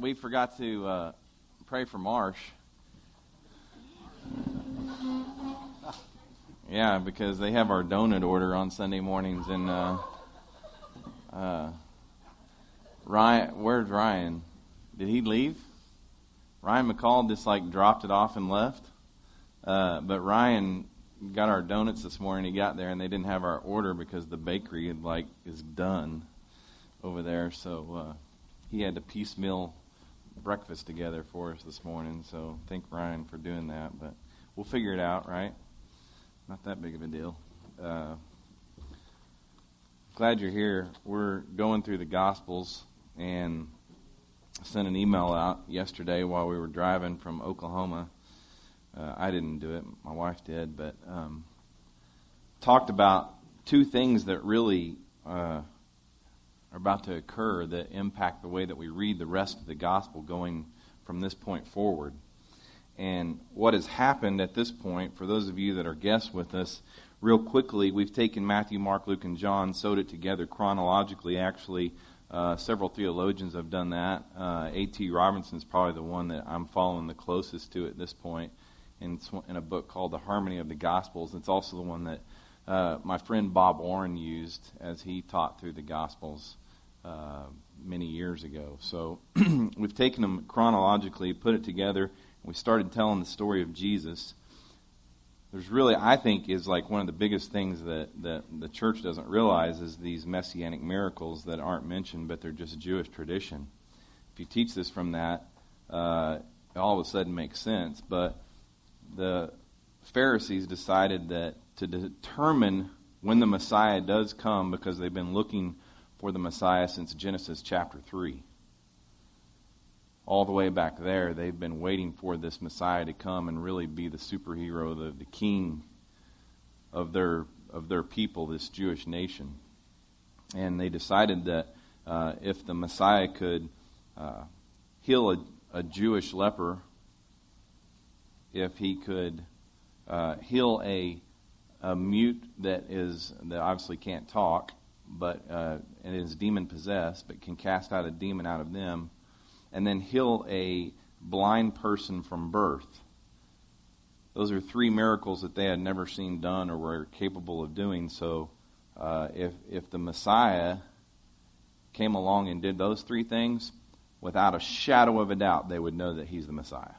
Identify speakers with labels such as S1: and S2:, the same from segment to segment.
S1: we forgot to uh, pray for Marsh. Yeah, because they have our donut order on Sunday mornings, and uh, uh, Ryan, where's Ryan? Did he leave? Ryan McCall just like dropped it off and left. Uh, but Ryan got our donuts this morning. He got there and they didn't have our order because the bakery had like is done over there. So uh, he had to piecemeal breakfast together for us this morning. So thank Ryan for doing that. But we'll figure it out, right? Not that big of a deal. Uh, glad you're here. We're going through the Gospels and sent an email out yesterday while we were driving from Oklahoma. Uh, I didn't do it, my wife did, but um, talked about two things that really uh, are about to occur that impact the way that we read the rest of the gospel going from this point forward. And what has happened at this point, for those of you that are guests with us, real quickly, we've taken Matthew, Mark, Luke, and John, sewed it together chronologically, actually uh, several theologians have done that. Uh, A.T. Robertson is probably the one that I'm following the closest to at this point in, in a book called The Harmony of the Gospels. It's also the one that uh, my friend Bob Orrin used as he taught through the Gospels uh, many years ago. So we've taken them chronologically, put it together, and we started telling the story of Jesus there's really, I think, is like one of the biggest things that, that the church doesn't realize is these messianic miracles that aren't mentioned, but they're just Jewish tradition. If you teach this from that, uh, it all of a sudden makes sense. But the Pharisees decided that to determine when the Messiah does come, because they've been looking for the Messiah since Genesis chapter 3 all the way back there, they've been waiting for this Messiah to come and really be the superhero, the, the king of their of their people, this Jewish nation. And they decided that uh, if the Messiah could uh, heal a, a, Jewish leper, if he could uh, heal a, a mute that is that obviously can't talk, but uh, and is demon possessed, but can cast out a demon out of them and then heal a blind person from birth. Those are three miracles that they had never seen done or were capable of doing. So, uh, if if the Messiah came along and did those three things, without a shadow of a doubt, they would know that he's the Messiah.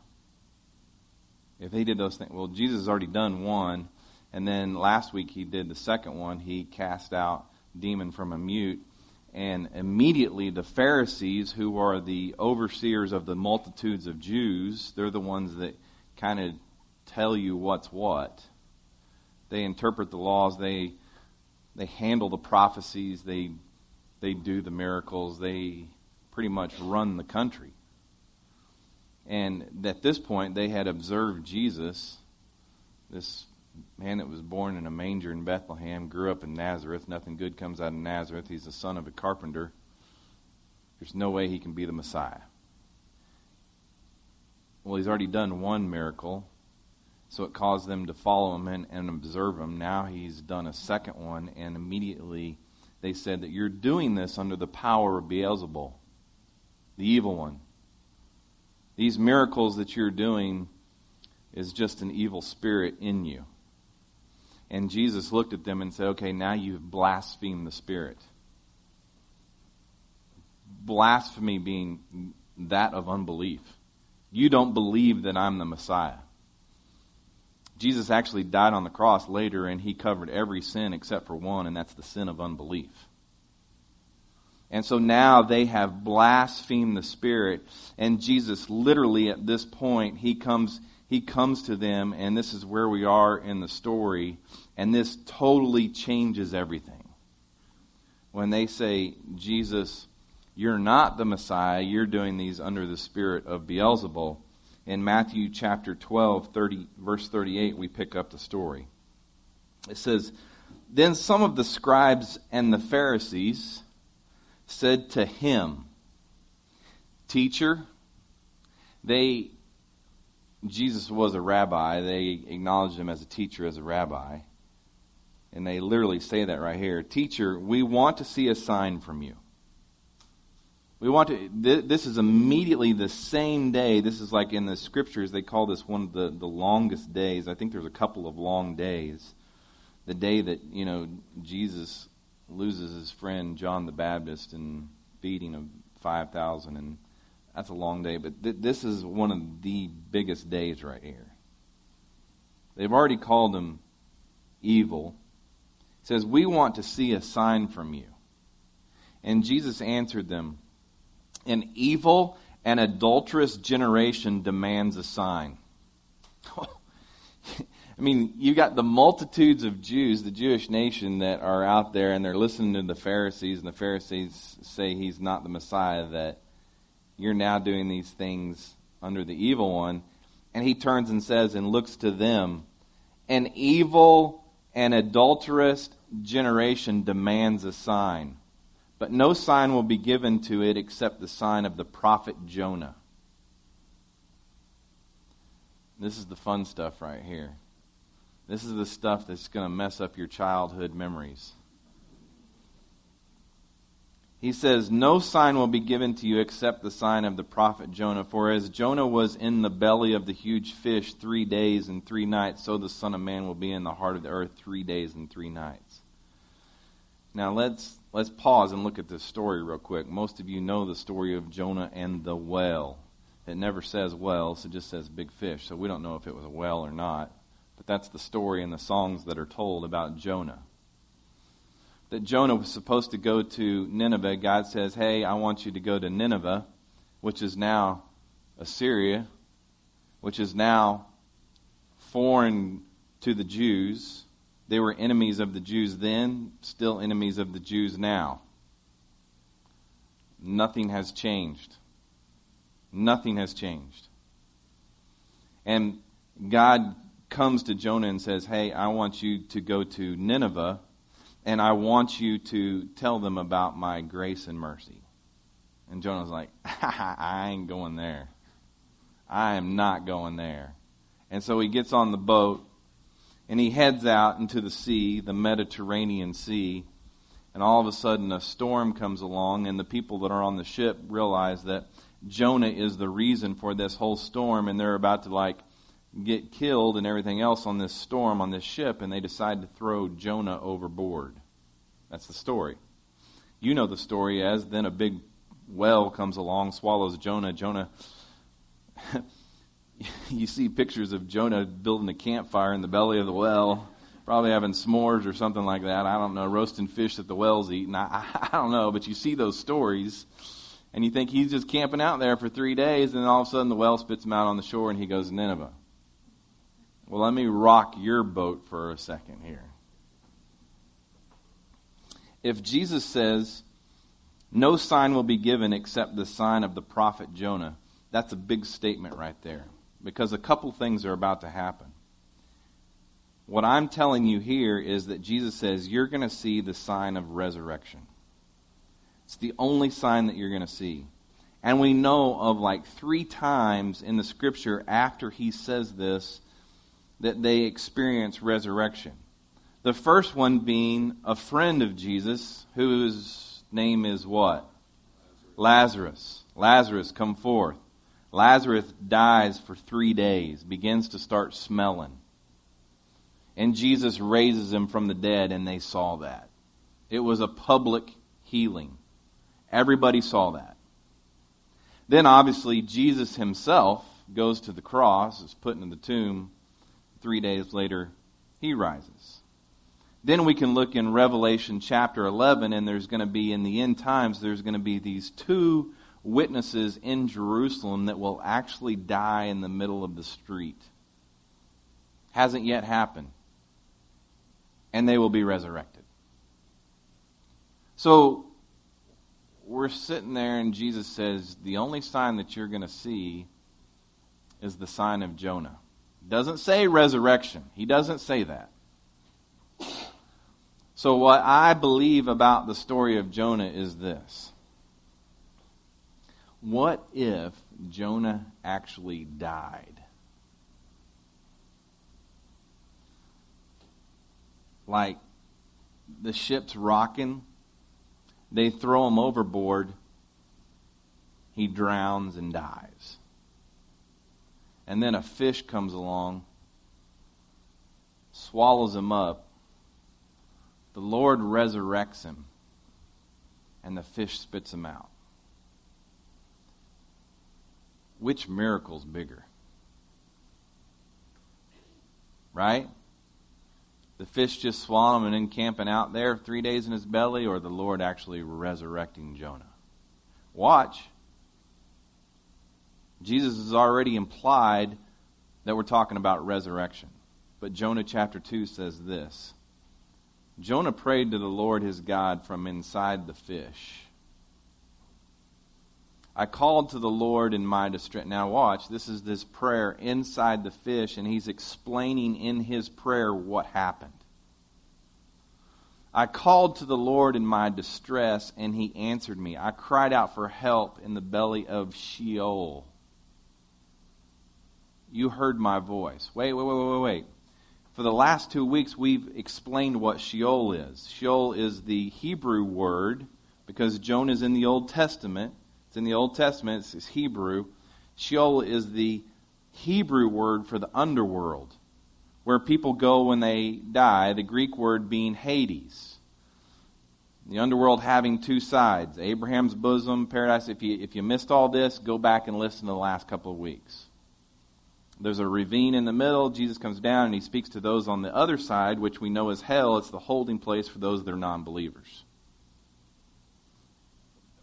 S1: If he did those things, well, Jesus has already done one, and then last week he did the second one. He cast out demon from a mute. And immediately the Pharisees, who are the overseers of the multitudes of Jews, they're the ones that kind of tell you what's what. They interpret the laws, they they handle the prophecies, they they do the miracles, they pretty much run the country. And at this point they had observed Jesus, this man that was born in a manger in Bethlehem, grew up in Nazareth. Nothing good comes out of Nazareth. He's the son of a carpenter. There's no way he can be the Messiah. Well, he's already done one miracle, so it caused them to follow him and, and observe him. Now he's done a second one, and immediately they said that you're doing this under the power of Beelzebul, the evil one. These miracles that you're doing is just an evil spirit in you. And Jesus looked at them and said, Okay, now you've blasphemed the Spirit. Blasphemy being that of unbelief. You don't believe that I'm the Messiah. Jesus actually died on the cross later and he covered every sin except for one, and that's the sin of unbelief. And so now they have blasphemed the Spirit. And Jesus, literally at this point, he comes, he comes to them, and this is where we are in the story. And this totally changes everything. When they say, Jesus, you're not the Messiah, you're doing these under the spirit of Beelzebul. In Matthew chapter 12, 30, verse 38, we pick up the story. It says, Then some of the scribes and the Pharisees said to him, Teacher, they Jesus was a rabbi. They acknowledged him as a teacher, as a rabbi. And they literally say that right here Teacher, we want to see a sign from you. We want to, this is immediately the same day. This is like in the scriptures, they call this one of the, the longest days. I think there's a couple of long days. The day that, you know, Jesus loses his friend John the Baptist and feeding of 5,000. And that's a long day. But th- this is one of the biggest days right here. They've already called him evil. He says, We want to see a sign from you. And Jesus answered them, An evil and adulterous generation demands a sign. I mean, you got the multitudes of Jews, the Jewish nation, that are out there and they're listening to the Pharisees, and the Pharisees say he's not the Messiah, that you're now doing these things under the evil one. And he turns and says and looks to them, An evil and adulterous generation demands a sign but no sign will be given to it except the sign of the prophet Jonah. This is the fun stuff right here. This is the stuff that's going to mess up your childhood memories. He says, No sign will be given to you except the sign of the prophet Jonah. For as Jonah was in the belly of the huge fish three days and three nights, so the Son of Man will be in the heart of the earth three days and three nights. Now let's let's pause and look at this story real quick. Most of you know the story of Jonah and the whale. It never says whales, it just says big fish. So we don't know if it was a whale or not. But that's the story and the songs that are told about Jonah. That Jonah was supposed to go to Nineveh. God says, Hey, I want you to go to Nineveh, which is now Assyria, which is now foreign to the Jews they were enemies of the Jews then, still enemies of the Jews now. Nothing has changed. Nothing has changed. And God comes to Jonah and says, Hey, I want you to go to Nineveh, and I want you to tell them about my grace and mercy. And Jonah's like, I ain't going there. I am not going there. And so he gets on the boat and he heads out into the sea, the Mediterranean Sea. And all of a sudden, a storm comes along, and the people that are on the ship realize that Jonah is the reason for this whole storm, and they're about to like get killed and everything else on this storm on this ship, and they decide to throw Jonah overboard. That's the story. You know the story as then a big whale comes along, swallows Jonah. Jonah you see pictures of Jonah building a campfire in the belly of the well, probably having s'mores or something like that. I don't know, roasting fish that the whale's eating. I, I don't know, but you see those stories, and you think he's just camping out there for three days, and all of a sudden the whale spits him out on the shore, and he goes to Nineveh. Well, let me rock your boat for a second here. If Jesus says, no sign will be given except the sign of the prophet Jonah, that's a big statement right there because a couple things are about to happen. What I'm telling you here is that Jesus says you're going to see the sign of resurrection. It's the only sign that you're going to see. And we know of like three times in the scripture after he says this that they experience resurrection. The first one being a friend of Jesus whose name is what? Lazarus. Lazarus, come forth. Lazarus dies for three days, begins to start smelling. And Jesus raises him from the dead, and they saw that. It was a public healing. Everybody saw that. Then, obviously, Jesus himself goes to the cross, is put into the tomb. Three days later, he rises. Then we can look in Revelation chapter 11, and there's going to be, in the end times, there's going to be these two witnesses in Jerusalem that will actually die in the middle of the street. Hasn't yet happened. And they will be resurrected. So we're sitting there, and Jesus says, The only sign that you're going to see is the sign of Jonah. Doesn't say resurrection. He doesn't say that. So, what I believe about the story of Jonah is this what if Jonah actually died? Like the ship's rocking, they throw him overboard, he drowns and dies. And then a fish comes along, swallows him up. The Lord resurrects him, and the fish spits him out. Which miracle's bigger? Right? The fish just swallowing him and then camping out there three days in his belly, or the Lord actually resurrecting Jonah? Watch. Jesus has already implied that we're talking about resurrection. But Jonah chapter 2 says this Jonah prayed to the Lord his God from inside the fish. I called to the Lord in my distress. Now, watch, this is this prayer inside the fish, and he's explaining in his prayer what happened. I called to the Lord in my distress, and he answered me. I cried out for help in the belly of Sheol. You heard my voice. Wait, wait, wait, wait, wait. For the last two weeks, we've explained what Sheol is. Sheol is the Hebrew word because Jonah is in the Old Testament. It's in the Old Testament, it's Hebrew. Sheol is the Hebrew word for the underworld, where people go when they die, the Greek word being Hades. The underworld having two sides Abraham's bosom, paradise. If you, if you missed all this, go back and listen to the last couple of weeks. There's a ravine in the middle. Jesus comes down and he speaks to those on the other side, which we know as hell. It's the holding place for those that are non believers.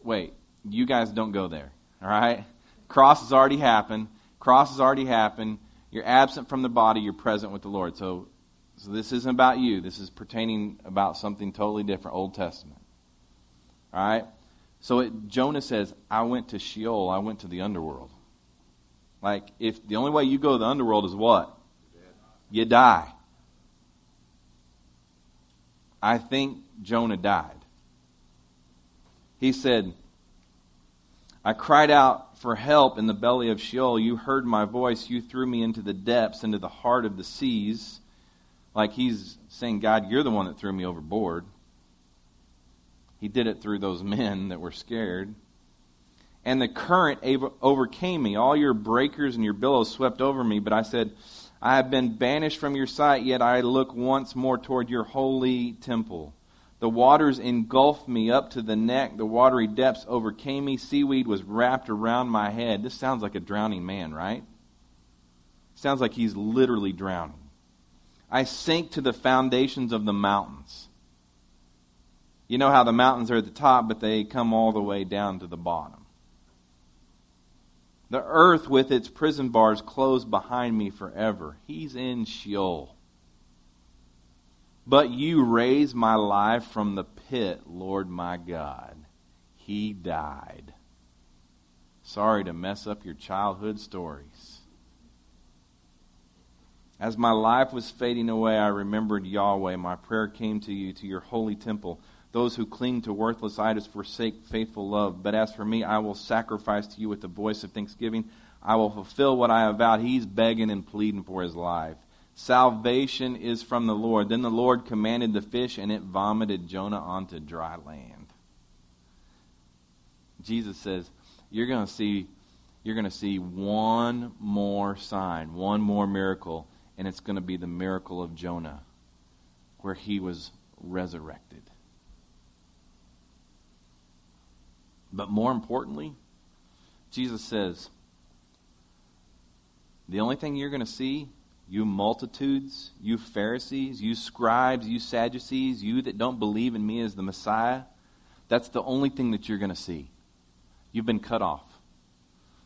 S1: Wait, you guys don't go there. All right? Cross has already happened. Cross has already happened. You're absent from the body. You're present with the Lord. So, so this isn't about you. This is pertaining about something totally different, Old Testament. All right? So it, Jonah says, I went to Sheol. I went to the underworld. Like, if the only way you go to the underworld is what? You die. I think Jonah died. He said, I cried out for help in the belly of Sheol. You heard my voice. You threw me into the depths, into the heart of the seas. Like he's saying, God, you're the one that threw me overboard. He did it through those men that were scared. And the current overcame me. All your breakers and your billows swept over me. But I said, I have been banished from your sight, yet I look once more toward your holy temple. The waters engulfed me up to the neck. The watery depths overcame me. Seaweed was wrapped around my head. This sounds like a drowning man, right? Sounds like he's literally drowning. I sank to the foundations of the mountains. You know how the mountains are at the top, but they come all the way down to the bottom. The earth with its prison bars closed behind me forever. He's in Sheol. But you raised my life from the pit, Lord my God. He died. Sorry to mess up your childhood stories. As my life was fading away, I remembered Yahweh. My prayer came to you, to your holy temple. Those who cling to worthless idols forsake faithful love. But as for me, I will sacrifice to you with the voice of thanksgiving. I will fulfill what I have vowed. He's begging and pleading for his life. Salvation is from the Lord. Then the Lord commanded the fish, and it vomited Jonah onto dry land. Jesus says, You're going to see. You're going to see one more sign, one more miracle, and it's going to be the miracle of Jonah, where he was resurrected. But more importantly, Jesus says, the only thing you're going to see you multitudes, you Pharisees, you scribes, you Sadducees, you that don't believe in me as the Messiah, that's the only thing that you're going to see. You've been cut off.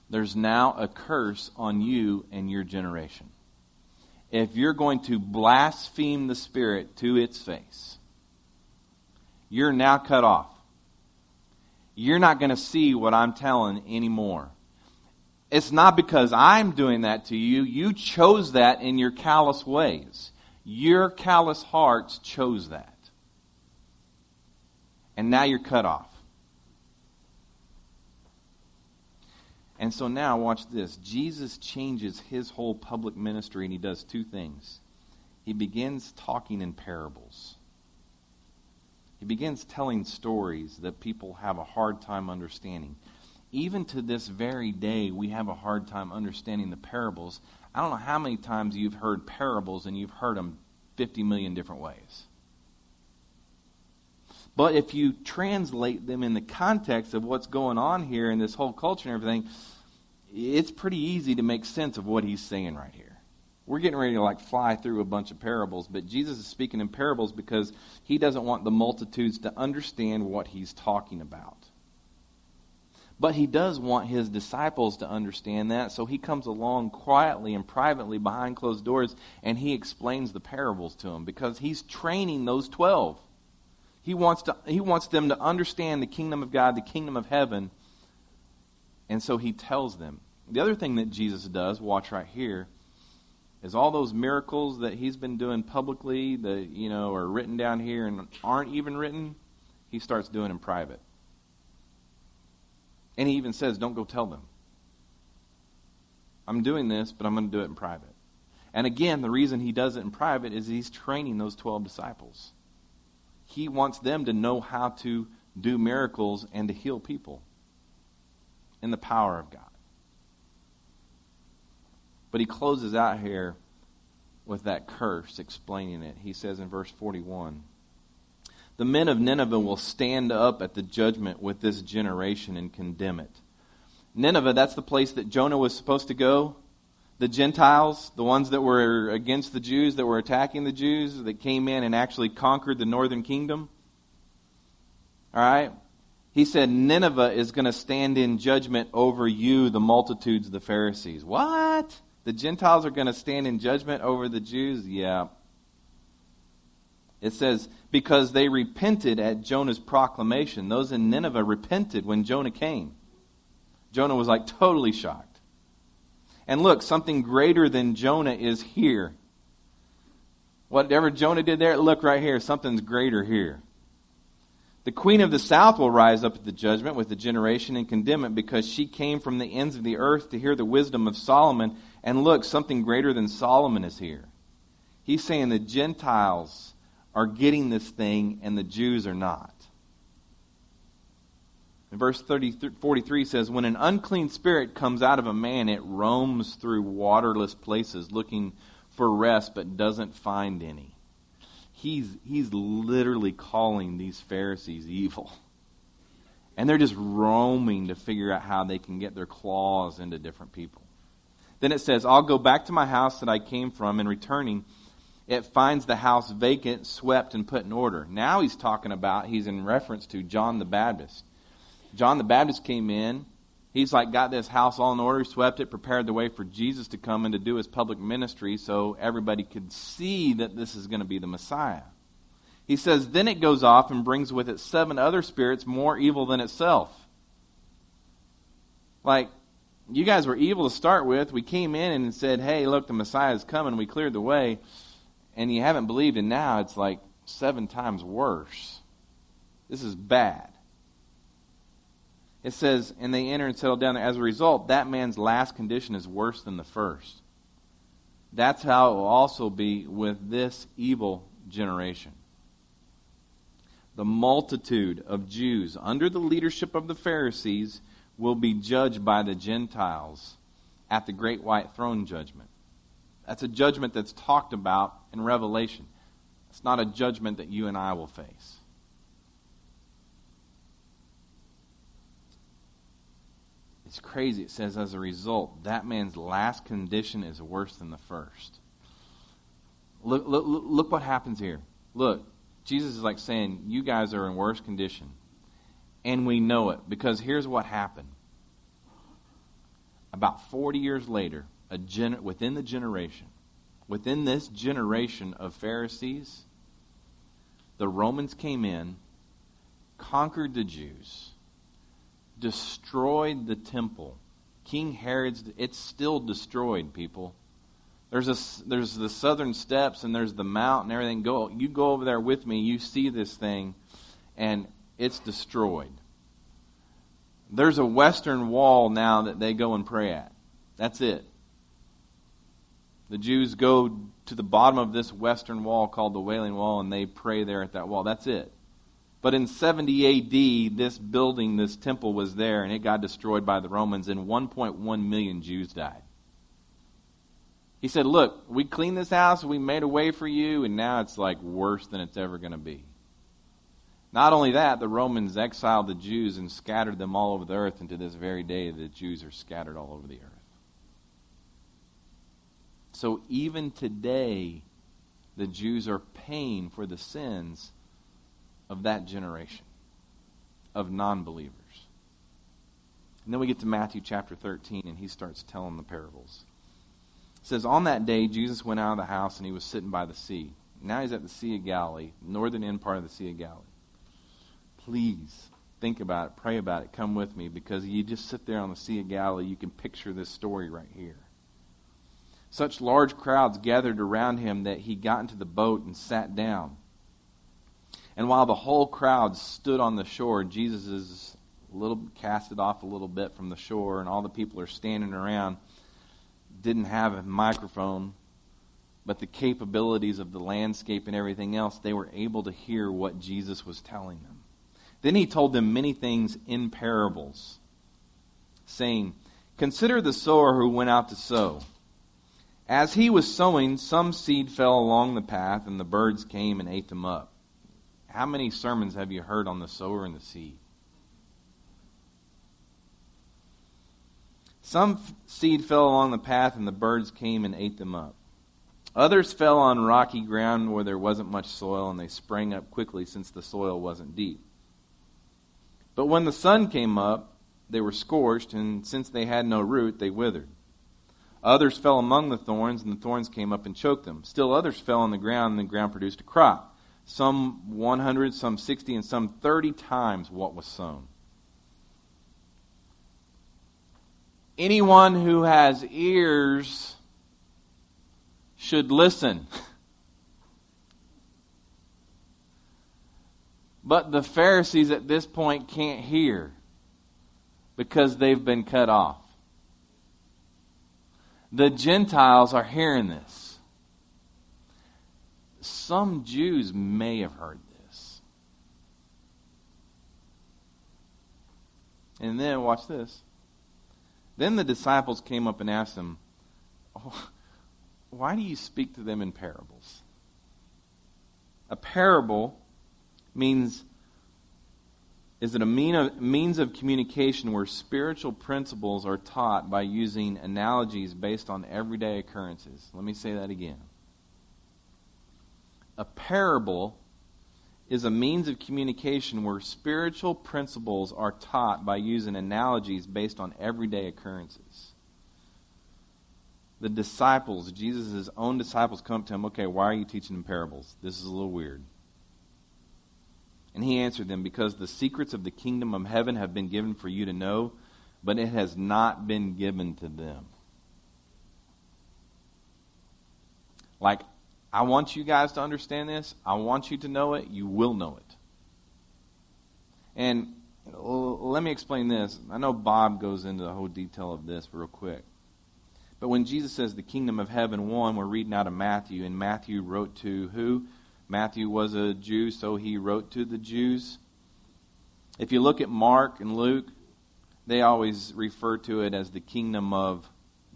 S1: There's now a curse on you and your generation. If you're going to blaspheme the Spirit to its face, you're now cut off. You're not going to see what I'm telling anymore. It's not because I'm doing that to you. You chose that in your callous ways. Your callous hearts chose that. And now you're cut off. And so now, watch this. Jesus changes his whole public ministry, and he does two things. He begins talking in parables. He begins telling stories that people have a hard time understanding even to this very day, we have a hard time understanding the parables. I don't know how many times you've heard parables and you've heard them 50 million different ways. But if you translate them in the context of what's going on here in this whole culture and everything, it's pretty easy to make sense of what he's saying right here. We're getting ready to like fly through a bunch of parables, but Jesus is speaking in parables because he doesn't want the multitudes to understand what he's talking about. But he does want his disciples to understand that, so he comes along quietly and privately behind closed doors and he explains the parables to them because he's training those 12. He wants, to, he wants them to understand the kingdom of God, the kingdom of heaven, and so he tells them. The other thing that Jesus does, watch right here, is all those miracles that he's been doing publicly that you know are written down here and aren't even written, he starts doing in private. And he even says, Don't go tell them. I'm doing this, but I'm going to do it in private. And again, the reason he does it in private is he's training those 12 disciples. He wants them to know how to do miracles and to heal people in the power of God. But he closes out here with that curse, explaining it. He says in verse 41 the men of Nineveh will stand up at the judgment with this generation and condemn it. Nineveh, that's the place that Jonah was supposed to go. The Gentiles, the ones that were against the Jews, that were attacking the Jews, that came in and actually conquered the northern kingdom. All right? He said, Nineveh is going to stand in judgment over you, the multitudes of the Pharisees. What? The Gentiles are going to stand in judgment over the Jews? Yeah. It says, because they repented at Jonah's proclamation. Those in Nineveh repented when Jonah came. Jonah was like totally shocked. And look, something greater than Jonah is here. Whatever Jonah did there, look right here. Something's greater here. The queen of the south will rise up at the judgment with the generation and condemn it because she came from the ends of the earth to hear the wisdom of Solomon. And look, something greater than Solomon is here. He's saying the Gentiles are getting this thing and the Jews are not. And verse 30, 43 says, When an unclean spirit comes out of a man, it roams through waterless places looking for rest but doesn't find any. He's, he's literally calling these Pharisees evil. And they're just roaming to figure out how they can get their claws into different people. Then it says, I'll go back to my house that I came from, and returning, it finds the house vacant, swept, and put in order. Now he's talking about, he's in reference to John the Baptist. John the Baptist came in. He's like got this house all in order, swept it, prepared the way for Jesus to come and to do his public ministry so everybody could see that this is going to be the Messiah. He says, Then it goes off and brings with it seven other spirits more evil than itself. Like, you guys were evil to start with. We came in and said, Hey, look, the Messiah is coming. We cleared the way and you haven't believed, and now it's like seven times worse. This is bad. It says, and they enter and settle down there. As a result, that man's last condition is worse than the first. That's how it will also be with this evil generation. The multitude of Jews under the leadership of the Pharisees will be judged by the Gentiles at the great white throne judgment. That's a judgment that's talked about in Revelation. It's not a judgment that you and I will face. It's crazy. It says, as a result, that man's last condition is worse than the first. Look, look, look what happens here. Look, Jesus is like saying, You guys are in worse condition. And we know it because here's what happened. About 40 years later, a gen- within the generation, within this generation of Pharisees, the Romans came in, conquered the Jews, destroyed the temple. King Herod's, it's still destroyed, people. There's a, there's the southern steps and there's the mount and everything. Go, you go over there with me. You see this thing, and it's destroyed. There's a western wall now that they go and pray at. That's it. The Jews go to the bottom of this western wall called the Wailing Wall and they pray there at that wall. That's it. But in 70 AD, this building, this temple was there, and it got destroyed by the Romans, and 1.1 million Jews died. He said, Look, we cleaned this house, we made a way for you, and now it's like worse than it's ever going to be. Not only that, the Romans exiled the Jews and scattered them all over the earth, and to this very day, the Jews are scattered all over the earth. So even today, the Jews are paying for the sins of that generation of non believers. And then we get to Matthew chapter 13, and he starts telling the parables. It says, On that day, Jesus went out of the house, and he was sitting by the sea. Now he's at the Sea of Galilee, northern end part of the Sea of Galilee please think about it, pray about it, come with me, because you just sit there on the Sea of Galilee, you can picture this story right here. Such large crowds gathered around him that he got into the boat and sat down. And while the whole crowd stood on the shore, Jesus is a little casted off a little bit from the shore, and all the people are standing around. Didn't have a microphone, but the capabilities of the landscape and everything else, they were able to hear what Jesus was telling them. Then he told them many things in parables, saying, Consider the sower who went out to sow. As he was sowing, some seed fell along the path, and the birds came and ate them up. How many sermons have you heard on the sower and the seed? Some seed fell along the path, and the birds came and ate them up. Others fell on rocky ground where there wasn't much soil, and they sprang up quickly since the soil wasn't deep. But when the sun came up, they were scorched, and since they had no root, they withered. Others fell among the thorns, and the thorns came up and choked them. Still others fell on the ground, and the ground produced a crop. Some 100, some 60, and some 30 times what was sown. Anyone who has ears should listen. But the Pharisees at this point can't hear because they've been cut off. The Gentiles are hearing this. Some Jews may have heard this. And then, watch this. Then the disciples came up and asked him, oh, Why do you speak to them in parables? A parable means is it a means of communication where spiritual principles are taught by using analogies based on everyday occurrences. Let me say that again. A parable is a means of communication where spiritual principles are taught by using analogies based on everyday occurrences. The disciples, Jesus' own disciples, come to him, okay, why are you teaching in parables? This is a little weird. And he answered them, Because the secrets of the kingdom of heaven have been given for you to know, but it has not been given to them. Like, I want you guys to understand this. I want you to know it. You will know it. And let me explain this. I know Bob goes into the whole detail of this real quick. But when Jesus says the kingdom of heaven, one, we're reading out of Matthew, and Matthew wrote to who? Matthew was a Jew, so he wrote to the Jews. If you look at Mark and Luke, they always refer to it as the kingdom of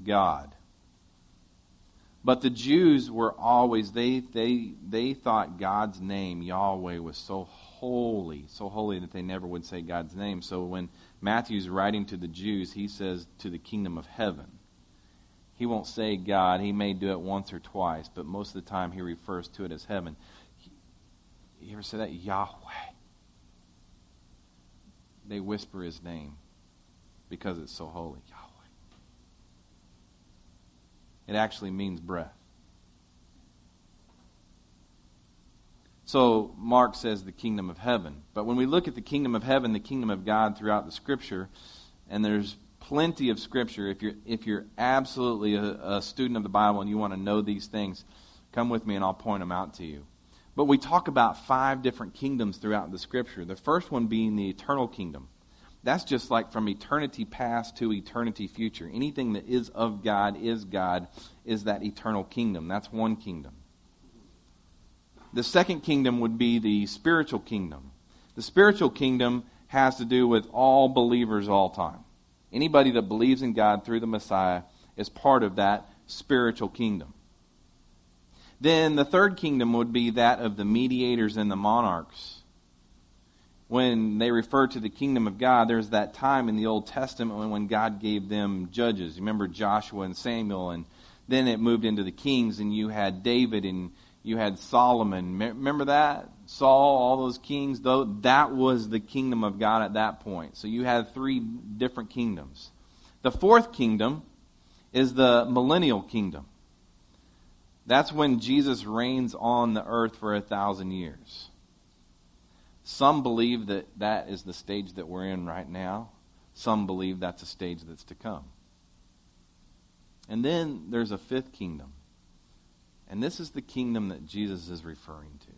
S1: God. But the Jews were always, they, they, they thought God's name, Yahweh, was so holy, so holy that they never would say God's name. So when Matthew's writing to the Jews, he says to the kingdom of heaven. He won't say God. He may do it once or twice, but most of the time he refers to it as heaven. You ever say that? Yahweh. They whisper his name because it's so holy. Yahweh. It actually means breath. So Mark says the kingdom of heaven. But when we look at the kingdom of heaven, the kingdom of God throughout the scripture, and there's plenty of scripture, if you're if you're absolutely a, a student of the Bible and you want to know these things, come with me and I'll point them out to you. But we talk about five different kingdoms throughout the scripture. The first one being the eternal kingdom. That's just like from eternity past to eternity future. Anything that is of God, is God, is that eternal kingdom. That's one kingdom. The second kingdom would be the spiritual kingdom. The spiritual kingdom has to do with all believers all time. Anybody that believes in God through the Messiah is part of that spiritual kingdom. Then the third kingdom would be that of the mediators and the monarchs. When they refer to the kingdom of God, there's that time in the Old Testament when, God gave them judges. You remember Joshua and Samuel, and then it moved into the kings, and you had David and you had Solomon. Remember that? Saul, all those kings, though that was the kingdom of God at that point. So you had three different kingdoms. The fourth kingdom is the millennial kingdom. That's when Jesus reigns on the earth for a thousand years. Some believe that that is the stage that we're in right now. Some believe that's a stage that's to come. And then there's a fifth kingdom. And this is the kingdom that Jesus is referring to.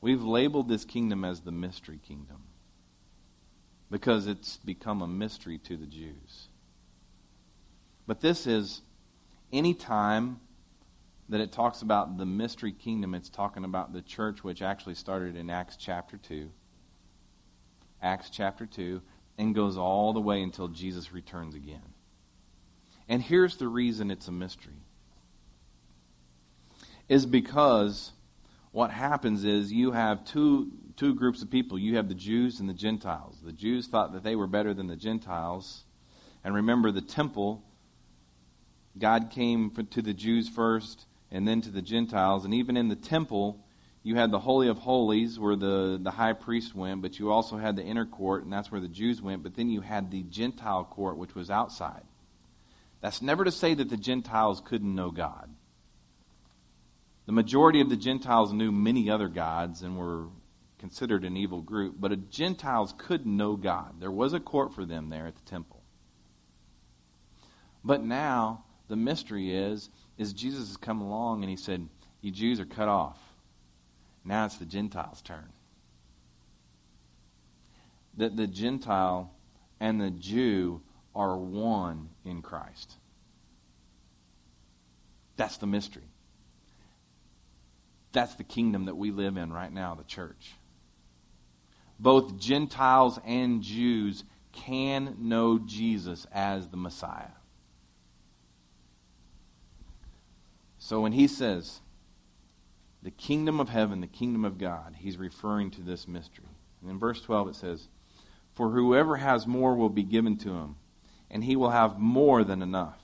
S1: We've labeled this kingdom as the mystery kingdom because it's become a mystery to the Jews. But this is any time that it talks about the mystery kingdom, it's talking about the church, which actually started in Acts chapter 2. Acts chapter 2, and goes all the way until Jesus returns again. And here's the reason it's a mystery is because what happens is you have two two groups of people. You have the Jews and the Gentiles. The Jews thought that they were better than the Gentiles. And remember the temple God came to the Jews first and then to the Gentiles. And even in the temple, you had the Holy of Holies where the, the high priest went, but you also had the inner court, and that's where the Jews went. But then you had the Gentile court, which was outside. That's never to say that the Gentiles couldn't know God. The majority of the Gentiles knew many other gods and were considered an evil group, but Gentiles could know God. There was a court for them there at the temple. But now the mystery is is Jesus has come along and he said, "You Jews are cut off. Now it's the Gentiles' turn." That the Gentile and the Jew are one in Christ. That's the mystery. That's the kingdom that we live in right now, the church. Both Gentiles and Jews can know Jesus as the Messiah. So when he says, the kingdom of heaven, the kingdom of God, he's referring to this mystery. And in verse 12 it says, For whoever has more will be given to him, and he will have more than enough.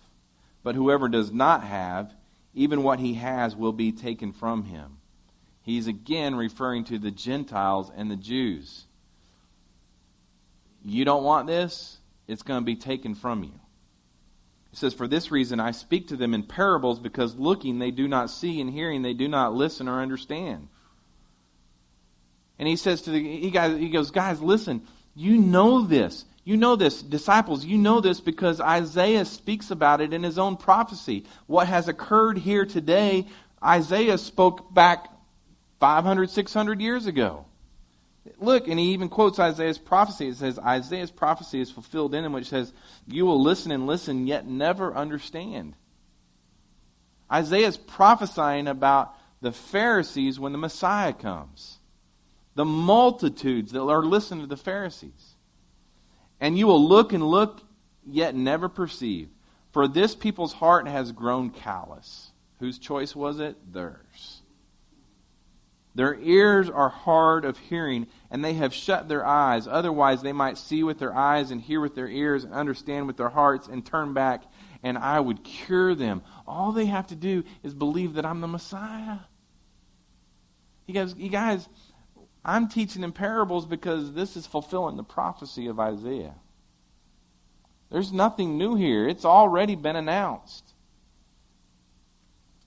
S1: But whoever does not have, even what he has will be taken from him. He's again referring to the Gentiles and the Jews. You don't want this, it's going to be taken from you. He says, For this reason I speak to them in parables, because looking they do not see, and hearing they do not listen or understand. And he says to the he, guys, he goes, Guys, listen, you know this. You know this, disciples, you know this because Isaiah speaks about it in his own prophecy. What has occurred here today, Isaiah spoke back 500, 600 years ago. Look, and he even quotes Isaiah's prophecy. It says, Isaiah's prophecy is fulfilled in him, which says, You will listen and listen, yet never understand. Isaiah is prophesying about the Pharisees when the Messiah comes. The multitudes that are listening to the Pharisees. And you will look and look, yet never perceive. For this people's heart has grown callous. Whose choice was it? Theirs. Their ears are hard of hearing, and they have shut their eyes. Otherwise, they might see with their eyes and hear with their ears and understand with their hearts and turn back, and I would cure them. All they have to do is believe that I'm the Messiah. He goes, You guys, I'm teaching in parables because this is fulfilling the prophecy of Isaiah. There's nothing new here, it's already been announced.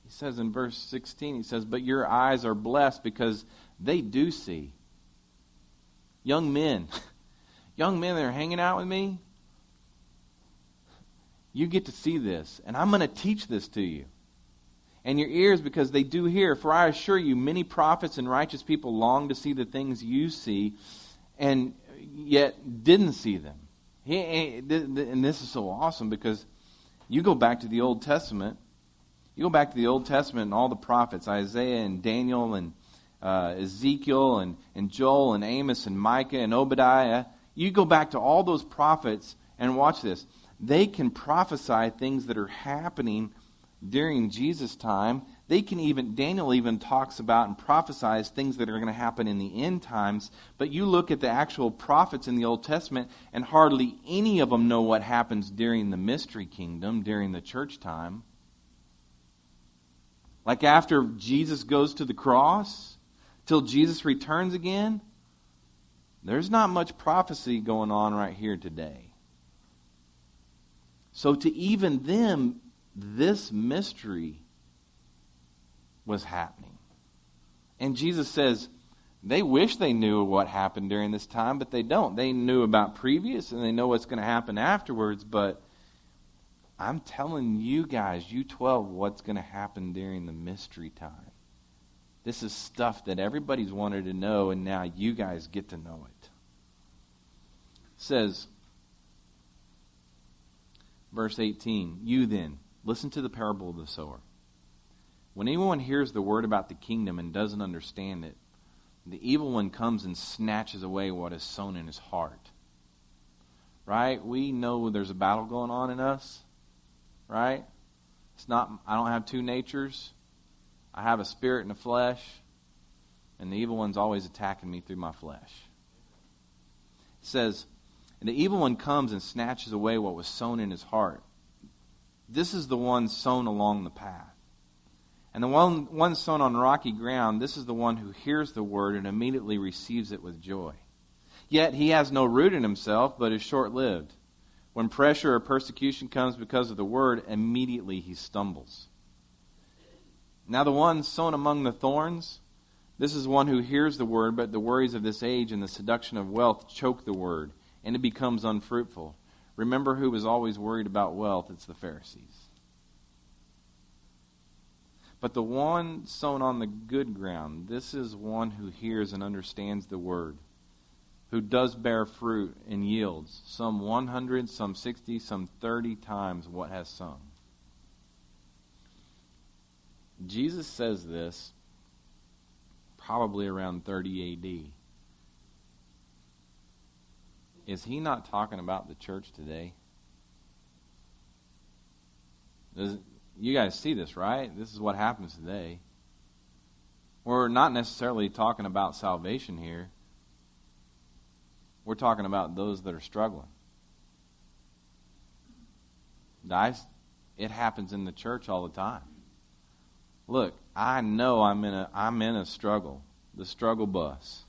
S1: He says in verse 16, he says, But your eyes are blessed because they do see. Young men, young men that are hanging out with me, you get to see this, and I'm going to teach this to you and your ears because they do hear. For I assure you, many prophets and righteous people long to see the things you see, and yet didn't see them. And this is so awesome because you go back to the Old Testament. You go back to the Old Testament and all the prophets, Isaiah and Daniel and uh, Ezekiel and, and Joel and Amos and Micah and Obadiah. You go back to all those prophets and watch this. They can prophesy things that are happening during Jesus' time. They can even, Daniel even talks about and prophesies things that are going to happen in the end times. But you look at the actual prophets in the Old Testament, and hardly any of them know what happens during the mystery kingdom, during the church time. Like after Jesus goes to the cross, till Jesus returns again, there's not much prophecy going on right here today. So, to even them, this mystery was happening. And Jesus says, they wish they knew what happened during this time, but they don't. They knew about previous and they know what's going to happen afterwards, but I'm telling you guys, you 12, what's going to happen during the mystery time. This is stuff that everybody's wanted to know, and now you guys get to know it. it says, verse 18, You then, listen to the parable of the sower. When anyone hears the word about the kingdom and doesn't understand it, the evil one comes and snatches away what is sown in his heart. Right? We know there's a battle going on in us right? It's not I don't have two natures. I have a spirit and a flesh, and the evil one's always attacking me through my flesh. It says, and the evil one comes and snatches away what was sown in his heart. This is the one sown along the path. And the one, one sown on rocky ground, this is the one who hears the word and immediately receives it with joy. Yet he has no root in himself, but is short lived. When pressure or persecution comes because of the word, immediately he stumbles. Now, the one sown among the thorns, this is one who hears the word, but the worries of this age and the seduction of wealth choke the word, and it becomes unfruitful. Remember who was always worried about wealth? It's the Pharisees. But the one sown on the good ground, this is one who hears and understands the word who does bear fruit and yields, some 100, some 60, some 30 times what has sown. Jesus says this probably around 30 AD. Is he not talking about the church today? Does, you guys see this, right? This is what happens today. We're not necessarily talking about salvation here. We're talking about those that are struggling. Guys, it happens in the church all the time. Look, I know I'm in a I'm in a struggle, the struggle bus.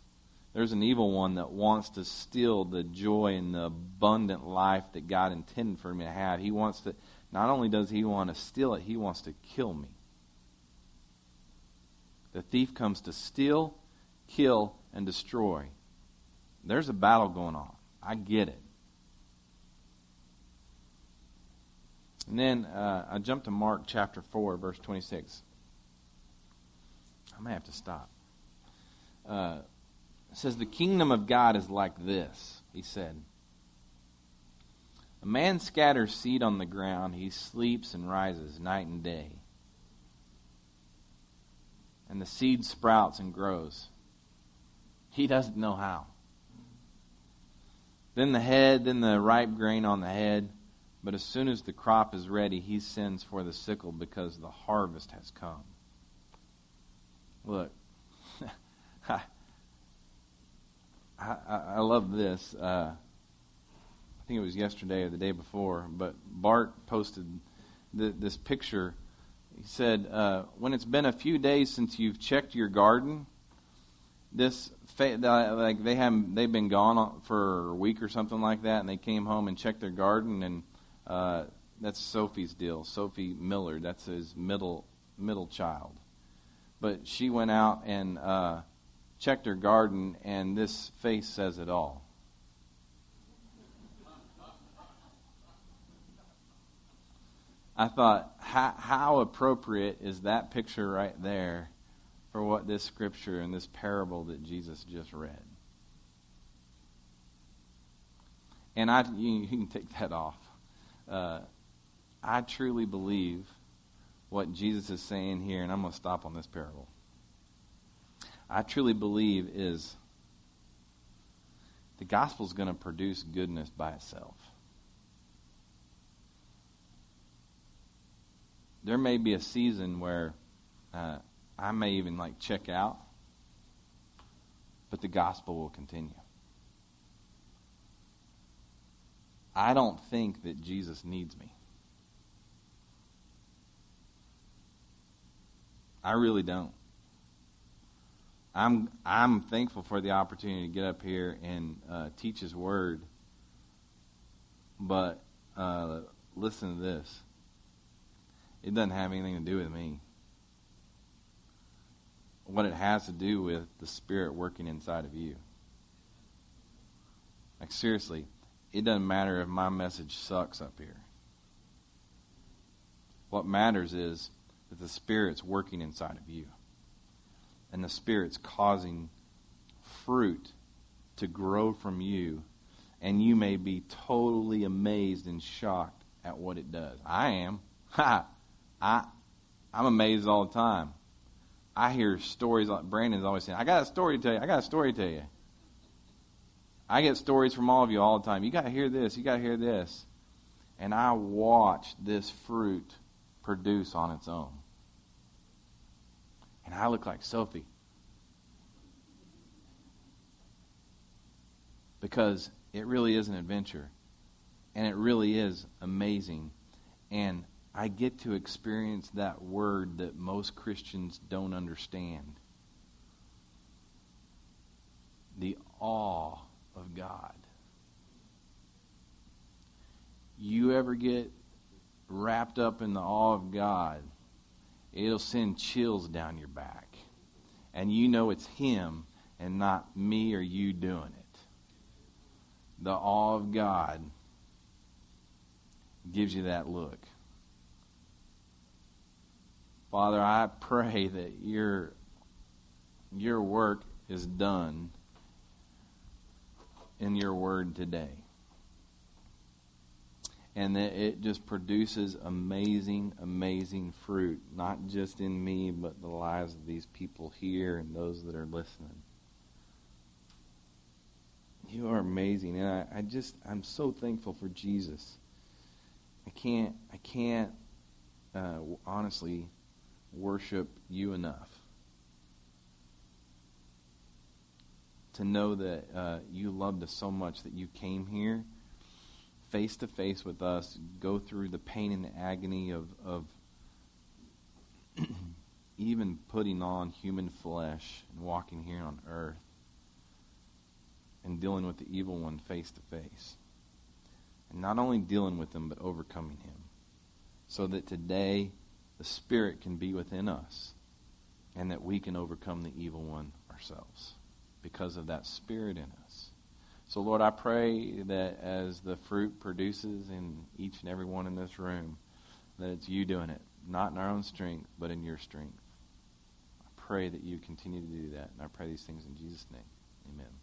S1: There's an evil one that wants to steal the joy and the abundant life that God intended for me to have. He wants to not only does he want to steal it, he wants to kill me. The thief comes to steal, kill, and destroy. There's a battle going on. I get it. And then uh, I jump to Mark chapter 4, verse 26. I may have to stop. Uh, says, The kingdom of God is like this, he said. A man scatters seed on the ground, he sleeps and rises night and day. And the seed sprouts and grows. He doesn't know how then the head, then the ripe grain on the head. But as soon as the crop is ready, he sends for the sickle because the harvest has come. Look, I, I, love this. Uh, I think it was yesterday or the day before, but Bart posted the, this picture. He said, uh, When it's been a few days since you've checked your garden, this fa- like they have they've been gone for a week or something like that, and they came home and checked their garden, and uh, that's Sophie's deal. Sophie Miller, that's his middle middle child, but she went out and uh, checked her garden, and this face says it all. I thought, how, how appropriate is that picture right there for what this scripture and this parable that Jesus just read. And I, you, you can take that off. Uh, I truly believe what Jesus is saying here, and I'm going to stop on this parable. I truly believe is the gospel is going to produce goodness by itself. There may be a season where uh, I may even like check out, but the gospel will continue. I don't think that Jesus needs me. I really don't. I'm I'm thankful for the opportunity to get up here and uh, teach His Word. But uh, listen to this. It doesn't have anything to do with me. What it has to do with the Spirit working inside of you. Like seriously, it doesn't matter if my message sucks up here. What matters is that the Spirit's working inside of you and the Spirit's causing fruit to grow from you, and you may be totally amazed and shocked at what it does. I am. Ha! I, I'm amazed all the time. I hear stories like Brandon's always saying, I got a story to tell you. I got a story to tell you. I get stories from all of you all the time. You got to hear this. You got to hear this. And I watch this fruit produce on its own and I look like Sophie. Because it really is an adventure. And it really is amazing. And I get to experience that word that most Christians don't understand the awe of God. You ever get wrapped up in the awe of God it'll send chills down your back. And you know it's Him and not me or you doing it. The awe of God gives you that look. Father, I pray that your, your work is done in your word today and that it just produces amazing, amazing fruit, not just in me, but the lives of these people here and those that are listening. You are amazing, and I, I just I'm so thankful for Jesus. I can't I can't uh, honestly worship you enough to know that uh, you loved us so much that you came here face to face with us, go through the pain and the agony of, of even putting on human flesh and walking here on earth and dealing with the evil one face to face. And not only dealing with him, but overcoming him. So that today the Spirit can be within us and that we can overcome the evil one ourselves because of that Spirit in us. So, Lord, I pray that as the fruit produces in each and every one in this room, that it's you doing it, not in our own strength, but in your strength. I pray that you continue to do that. And I pray these things in Jesus' name. Amen.